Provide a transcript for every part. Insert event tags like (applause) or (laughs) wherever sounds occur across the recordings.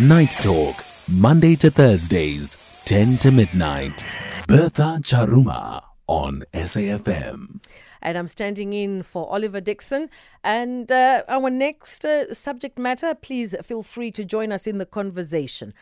Night Talk, Monday to Thursdays, 10 to midnight. Bertha Charuma on SAFM. and I'm standing in for Oliver Dixon. And uh, our next uh, subject matter, please feel free to join us in the conversation.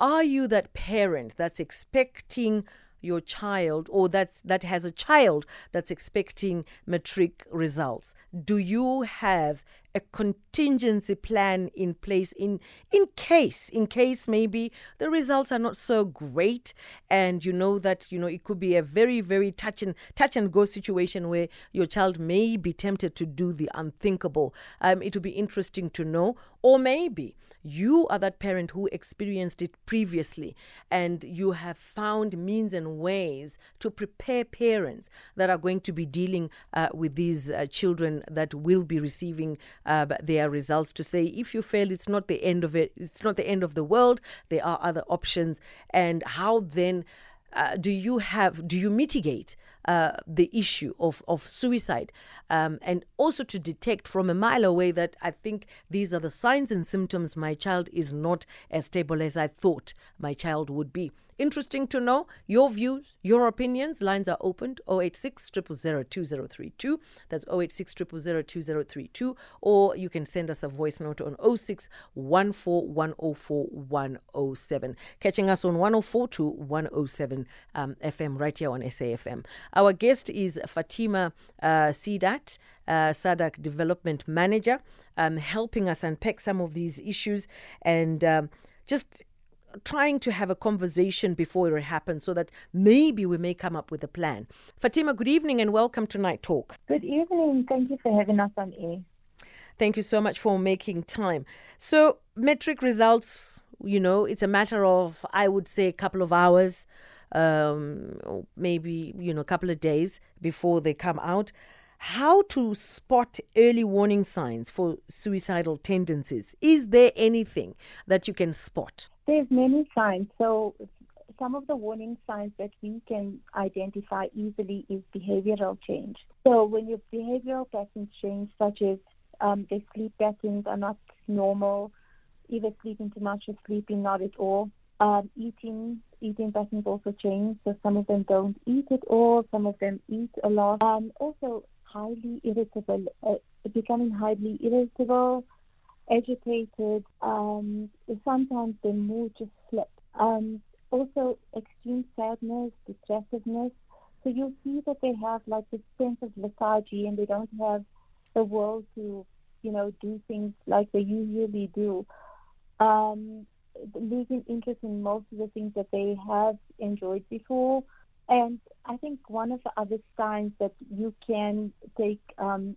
Are you that parent that's expecting your child or that's that has a child that's expecting matric results do you have a contingency plan in place in in case in case maybe the results are not so great and you know that you know it could be a very very touch and touch and go situation where your child may be tempted to do the unthinkable. Um, it would be interesting to know or maybe you are that parent who experienced it previously and you have found means and ways to prepare parents that are going to be dealing uh, with these uh, children that will be receiving uh, their results to say if you fail it's not the end of it it's not the end of the world. There are other options. And how then uh, do you have do you mitigate uh, the issue of, of suicide um, and also to detect from a mile away that I think these are the signs and symptoms my child is not as stable as I thought my child would be. Interesting to know your views, your opinions. Lines are opened 086 2032. That's 086 2032. Or you can send us a voice note on 06 107. Catching us on 104 to 107 um, FM right here on SAFM. Our guest is Fatima uh, Seedat, uh, SADAG Development Manager, um, helping us unpack some of these issues and um, just trying to have a conversation before it happens so that maybe we may come up with a plan. Fatima, good evening and welcome to Night Talk. Good evening. Thank you for having us on air. Thank you so much for making time. So, matric results, you know, it's a matter of, I would say, a couple of hours, um, maybe, you know, a couple of days before they come out. How to spot early warning signs for suicidal tendencies? Is there anything that you can spot? There's many signs. So some of the warning signs that we can identify easily is behavioral change. So when your behavioral patterns change, such as um, their sleep patterns are not normal, either sleeping too much or sleeping not at all. Um, eating eating patterns also change. So some of them don't eat at all. Some of them eat a lot. Um, also highly irritable, uh, becoming highly irritable, agitated. Um, sometimes their mood just slips. Um, also extreme sadness, distressiveness. So you'll see that they have like this sense of lethargy and they don't have the will to, you know, do things like they usually do. Um, losing interest in most of the things that they have enjoyed before. And I think one of the other signs that you can take um,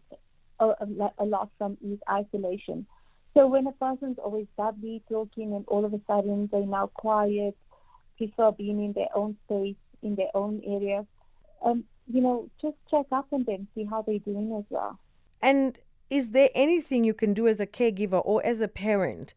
a, a, lot from is isolation. So when a person's always bubbly, talking, and all of a sudden they're now quiet, prefer being in their own space, in their own area, um, you know, just check up on them, see how they're doing as well. And is there anything you can do as a caregiver or as a parent?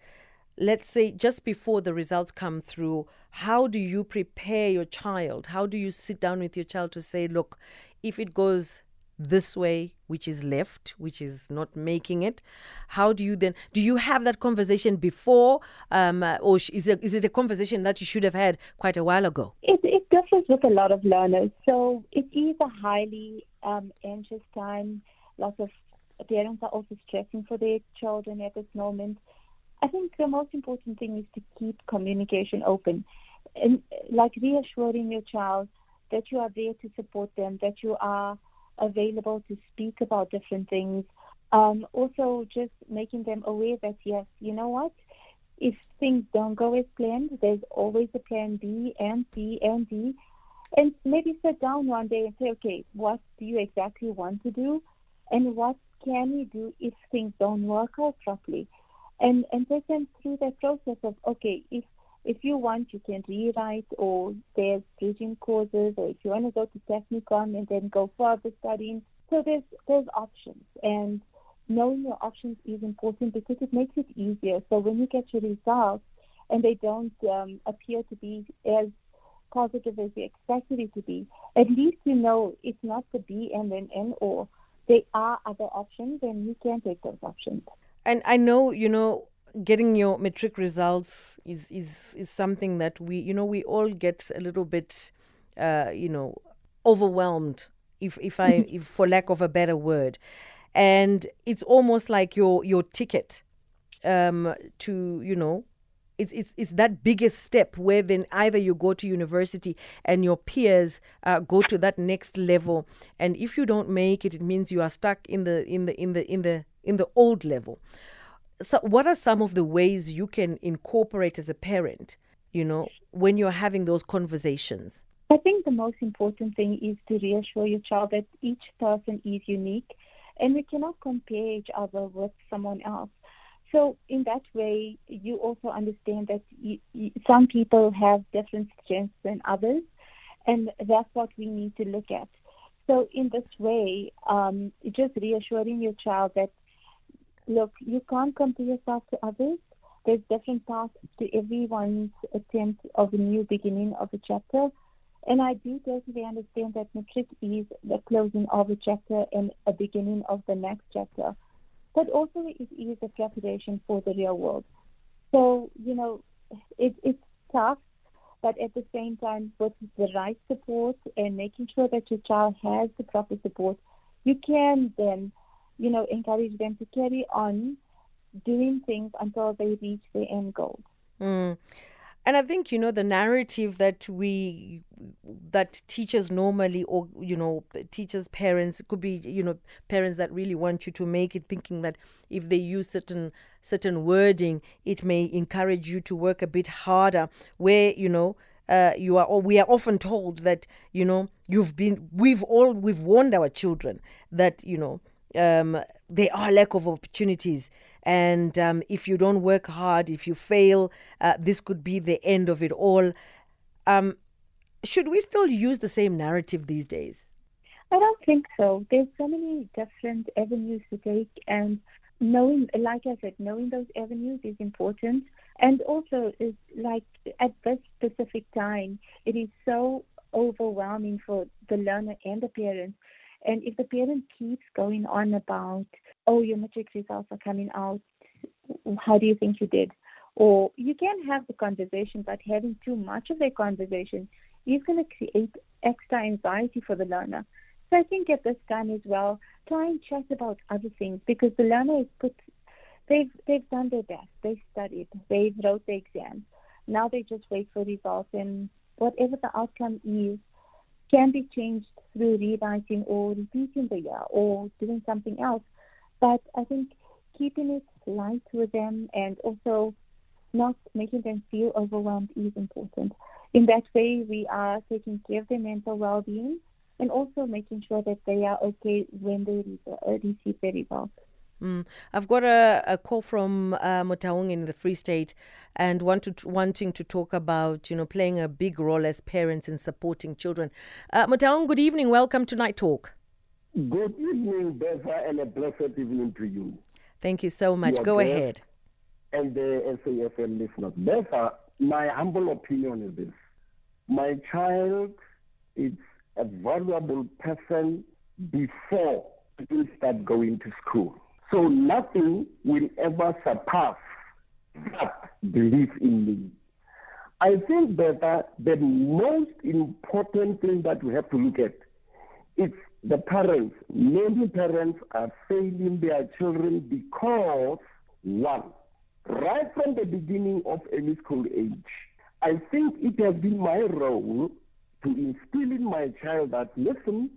Let's say just before the results come through, how do you prepare your child? How do you sit down with your child to say, look, if it goes this way, which is left, which is not making it, how do you then do you have that conversation before, um, or is it, is it a conversation that you should have had quite a while ago? It, it differs with a lot of learners. So it is a highly um, anxious time. Lots of parents are also stressing for their children at this moment. I think the most important thing is to keep communication open and like reassuring your child that you are there to support them, that you are available to speak about different things. Um, also, just making them aware that, yes, you know what? If things don't go as planned, there's always a plan B and C and D. And maybe sit down one day and say, okay, what do you exactly want to do? And what can you do if things don't work out properly? And, and take them through that process of, okay, if if you want, you can rewrite, or there's bridging courses, or if you want to go to Technikon and then go further studying. So there's there's options, and knowing your options is important because it makes it easier. So when you get your results and they don't um, appear to be as positive as you expected it to be, at least you know it's not the B and then N or there are other options, and you can take those options. And I know, you know, getting your matric results is, is is something that we you know we all get a little bit uh, you know overwhelmed if if I (laughs) if for lack of a better word. And it's almost like your your ticket um, to you know it's, it's, it's that biggest step where then either you go to university and your peers uh, go to that next level. And if you don't make it it means you are stuck in the in the in the in the in the old level so what are some of the ways you can incorporate as a parent you know when you're having those conversations I think the most important thing is to reassure your child that each person is unique and we cannot compare each other with someone else. So, in that way, you also understand that you, you, some people have different strengths than others, and that's what we need to look at. So, in this way, um, just reassuring your child that, look, you can't compare yourself to others. There's different paths to everyone's attempt of a new beginning of a chapter. And I do totally understand that matric is the closing of a chapter and a beginning of the next chapter. But also it is a preparation for the real world. So, you know, it, it's tough, but at the same time, with the right support and making sure that your child has the proper support, you can then, you know, encourage them to carry on doing things until they reach their end goal. Mm. And I think you know the narrative that we that teachers normally or you know teachers parents could be you know parents that really want you to make it thinking that if they use certain certain wording it may encourage you to work a bit harder where you know uh, you are or we are often told that you know you've been we've all we've warned our children that you know um, there are lack of opportunities and um, if you don't work hard, if you fail, uh, this could be the end of it all. Um, should we still use the same narrative these days? I don't think so. There's so many different avenues to take, and knowing, like I said, knowing those avenues is important. And also, is like at this specific time, it is so overwhelming for the learner and the parents. And if the parent keeps going on about oh, your matric results are coming out. How do you think you did? Or you can have the conversation, but having too much of a conversation is going to create extra anxiety for the learner. So I think at this time as well, try and chat about other things because the learner is put, they've they've done their best, they've studied, they've wrote the exams. Now they just wait for results, and whatever the outcome is, can be changed through rewriting or repeating the year or doing something else. But I think keeping it light with them and also not making them feel overwhelmed is important. In that way, we are taking care of their mental well being and also making sure that they are okay when they uh, receive their results. Mm. I've got a, a call from uh, Motaung in the Free State and want to, wanting to talk about, you know, playing a big role as parents in supporting children. Uh, Motaung, good evening. Welcome to Night Talk. Good evening, Beza, and a blessed evening to you. Thank you so much. Go ahead. And the SAFM listeners. Beza, my humble opinion is this. My child is a valuable person before he start going to school. So nothing will ever surpass that belief in me. I think that uh, the most important thing that we have to look at is the parents, many parents are failing their children because, one, right from the beginning of early school age, I think it has been my role to instill in my child that, listen,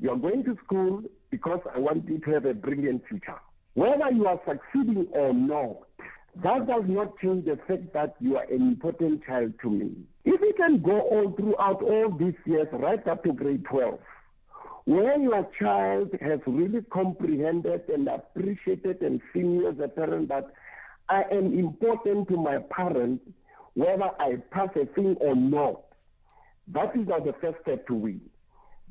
you are going to school because I want you to have a brilliant future. Whether you are succeeding or not, that does not change the fact that you are an important child to me. If you can go all throughout all these years, right up to grade 12, where your child has really comprehended and appreciated and seen you as a parent that I am important to my parent, whether I pass a thing or not. That is not the first step to win.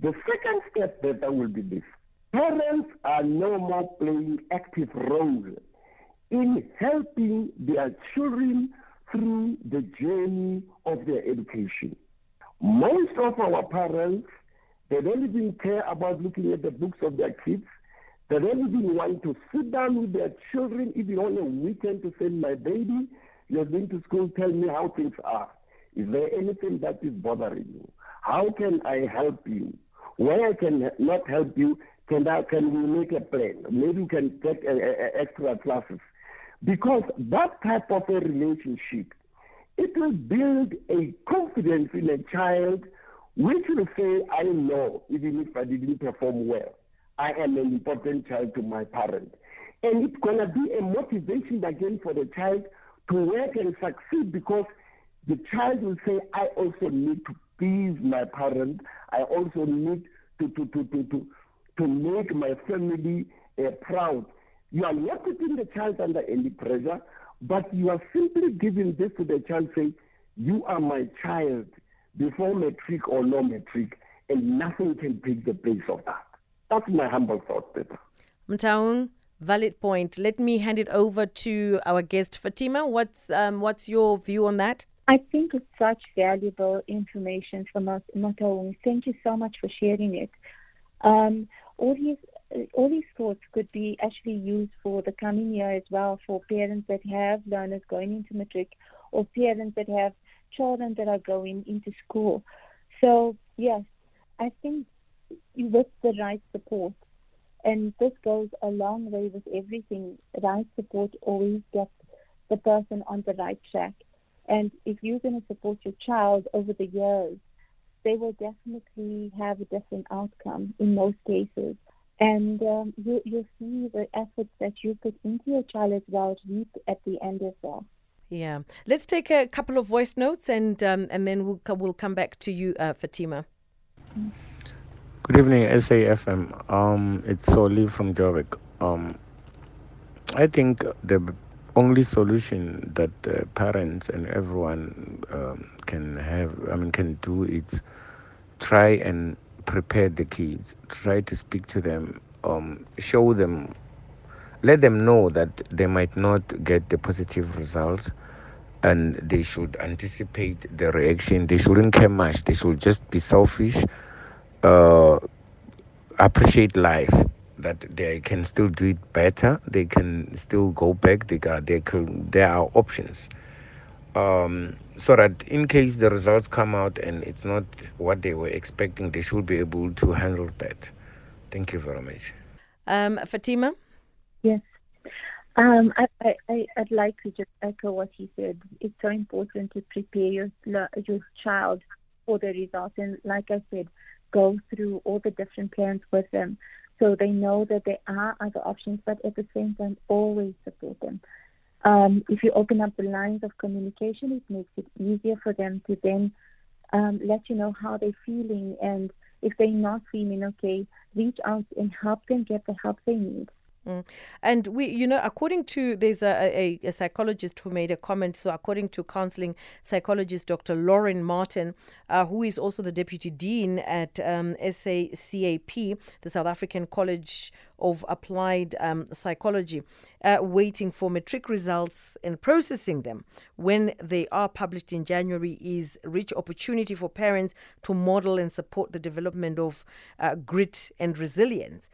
The second step that will be this. Parents are no more playing active role in helping their children through the journey of their education. Most of our parents they don't even care about looking at the books of their kids. They don't even want to sit down with their children, even on a weekend, to say, My baby, you're going to school, tell me how things are. Is there anything that is bothering you? How can I help you? Where I can not help you, can, I, can we make a plan? Maybe we can take a, a, extra classes. Because that type of a relationship, it will build a confidence in a child which will say, I know, even if I didn't perform well, I am an important child to my parent. And it's going to be a motivation again for the child to work and succeed because the child will say, I also need to please my parent. I also need to, to, to, to, to, to make my family uh, proud. You are not putting the child under any pressure, but you are simply giving this to the child, saying, You are my child before matric or no matric, and nothing can take the place of that. That's my humble thought, Peter. Motaung, valid point. Let me hand it over to our guest, Fatima. What's um, what's your view on that? I think it's such valuable information from us, Motaung. Thank you so much for sharing it. Um, all these all these thoughts could be actually used for the coming year as well for parents that have learners going into matric or parents that have children that are going into school. So, yes, I think with the right support, and this goes a long way with everything, right support always gets the person on the right track. And if you're going to support your child over the years, they will definitely have a different outcome in most cases. And um, you, you'll see the efforts that you put into your child as well reap at the end as well. Yeah. Let's take a couple of voice notes and um, and then we'll, we'll come back to you, uh, Fatima. Good evening, SAFM. Um, it's Soli from Joburg. Um, I think the only solution that uh, parents and everyone um, can have, I mean, can do is try and prepare the kids, try to speak to them, um, show them let them know that they might not get the positive results and they should anticipate the reaction. They shouldn't care much. They should just be selfish, uh, appreciate life, that they can still do it better. They can still go back. They got, they can, there are options. Um, so that in case the results come out and it's not what they were expecting, they should be able to handle that. Thank you very much. Um, Fatima? Yes. Um, I, I, I'd like to just echo what he said. It's so important to prepare your, your child for the results. And like I said, go through all the different plans with them so they know that there are other options, but at the same time, always support them. Um, if you open up the lines of communication, it makes it easier for them to then um, let you know how they're feeling. And if they're not feeling okay, reach out and help them get the help they need. Mm. And we, you know, according to there's a, a, a, psychologist who made a comment. So, according to counseling psychologist Dr. Lauren Martin, uh, who is also the deputy dean at um, SACAP, the South African College of Applied um, Psychology, uh, waiting for matric results and processing them when they are published in January is rich opportunity for parents to model and support the development of uh, grit and resilience.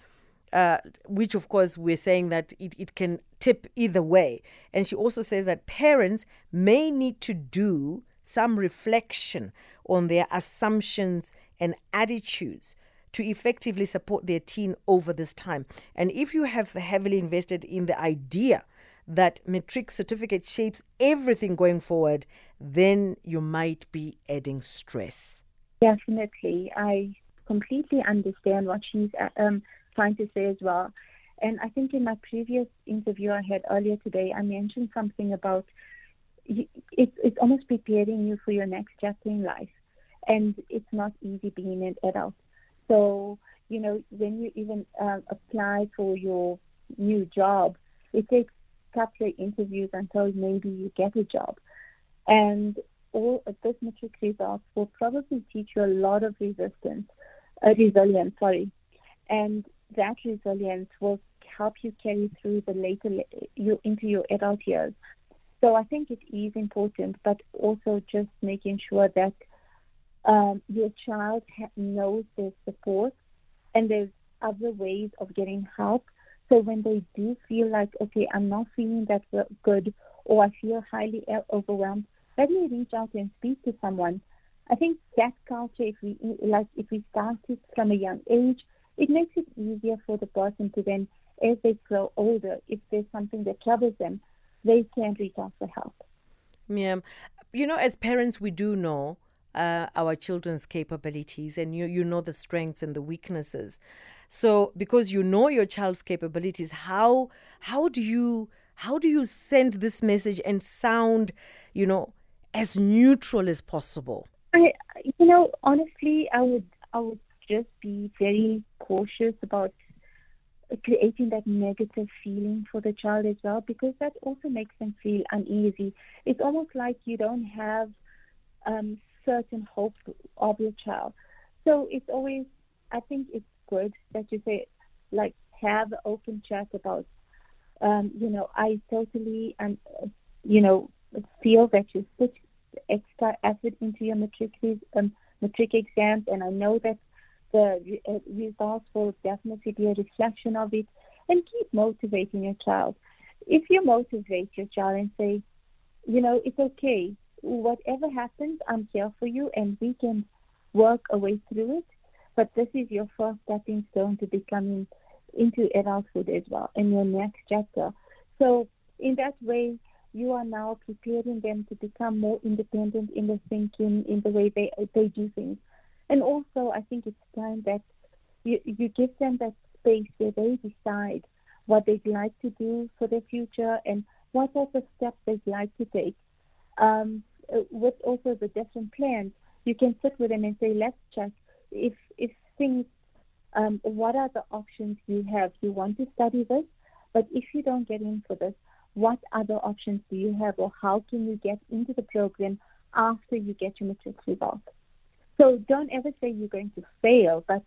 Uh, which of course we're saying that it, it can tip either way. And she also says that parents may need to do some reflection on their assumptions and attitudes to effectively support their teen over this time. And if you have heavily invested in the idea that matric certificate shapes everything going forward, then you might be adding stress. Definitely. I completely understand what she's uh, um, trying to say as well. And I think in my previous interview I had earlier today, I mentioned something about it's it's almost preparing you for your next chapter in life, and it's not easy being an adult. So you know when you even uh, apply for your new job, it takes a couple of interviews until maybe you get a job, and all of this matric results will probably teach you a lot of resistance, uh, resilience. Sorry, and that resilience will help you carry through the later you into your adult years. So I think it is important, but also just making sure that um, your child ha- knows there's support and there's other ways of getting help So when they do feel like, okay, I'm not feeling that good, or I feel highly overwhelmed, let me reach out and speak to someone. I think that culture, if we like, if we start it from a young age, it makes it easier for the person to then, as they grow older, if there's something that troubles them, they can reach out for help. Yeah, you know, as parents, we do know uh, our children's capabilities, and you you know the strengths and the weaknesses. So, because you know your child's capabilities, how how do you how do you send this message and sound, you know, as neutral as possible? I, you know, honestly, I would I would just be very cautious about creating that negative feeling for the child as well because that also makes them feel uneasy. It's almost like you don't have um, certain hope of your child. So it's always, I think it's good that you say, like, have open chat about, um, you know, I totally and you know feel that you put extra effort into your matric um, matric exams, and I know that the uh, results will definitely be a reflection of it, and keep motivating your child. If you motivate your child and say, you know, it's okay, whatever happens, I'm here for you, and we can work a way through it. But this is your first stepping stone to becoming into adulthood as well in your next chapter. So in that way, you are now preparing them to become more independent in their thinking, in the way they they do things. And also, I think it's time that you, you give them that space where they decide what they'd like to do for their future and what type of steps they'd like to take. Um, with also the different plans, you can sit with them and say, let's check if if things, um, what are the options you have? You want to study this, but if you don't get in for this, what other options do you have, or how can you get into the program after you get your matric results? So don't ever say you're going to fail, but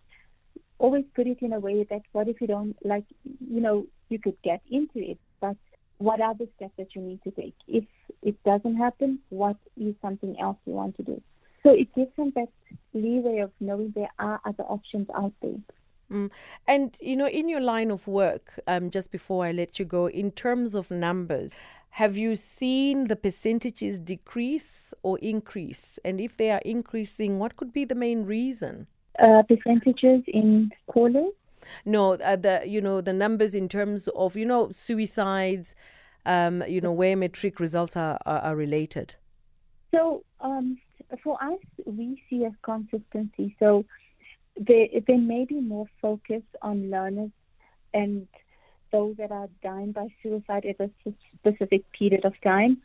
always put it in a way that what if you don't like, you know, you could get into it, but what are the steps that you need to take? If it doesn't happen, what is something else you want to do? So it gives them that leeway of knowing there are other options out there. Mm. And you know, in your line of work, um, just before I let you go, in terms of numbers, have you seen the percentages decrease or increase? And if they are increasing, what could be the main reason? Uh, percentages in callers? No, uh, the you know the numbers in terms of you know suicides, um, you know where matric results are, are, are related. So um, for us, we see a consistency. So there there may be more focus on learners and those that are dying by suicide at a specific period of time.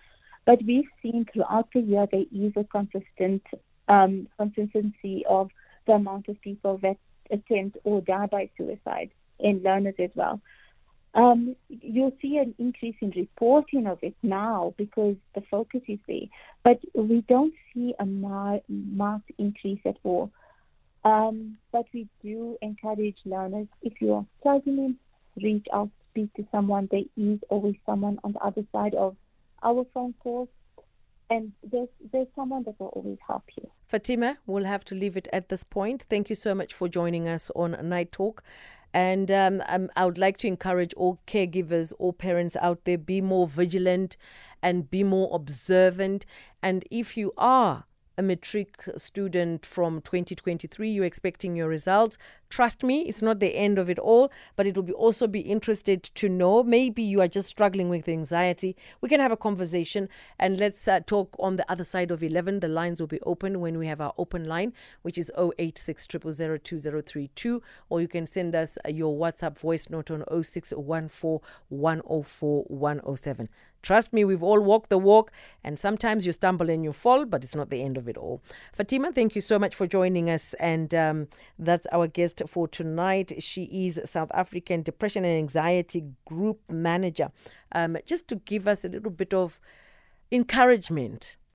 But we've seen throughout the year there is a consistent um, consistency of the amount of people that attempt or die by suicide in learners as well. Um, you'll see an increase in reporting of it now because the focus is there, but we don't see a mar- marked increase at all. Um, but we do encourage learners if you are struggling reach out, speak to someone. There is always someone on the other side of our phone calls. And there's, there's someone that will always help you. Fatima, we'll have to leave it at this point. Thank you so much for joining us on Night Talk. And um, um, I would like to encourage all caregivers, all parents out there, be more vigilant and be more observant. And if you are a matric student from 2023 you're expecting your results. Trust me it's not the end of it all but it will be also be interested to know. Maybe you are just struggling with anxiety. We can have a conversation and let's uh, talk on the other side of 11 the lines will be open when we have our open line which is 086 or you can send us your whatsapp voice note on 0614 104 107 Trust me, we've all walked the walk, and sometimes you stumble and you fall, but it's not the end of it all. Fatima, thank you so much for joining us, and um, that's our guest for tonight. She is South African Depression and Anxiety Group Manager. Um, just to give us a little bit of encouragement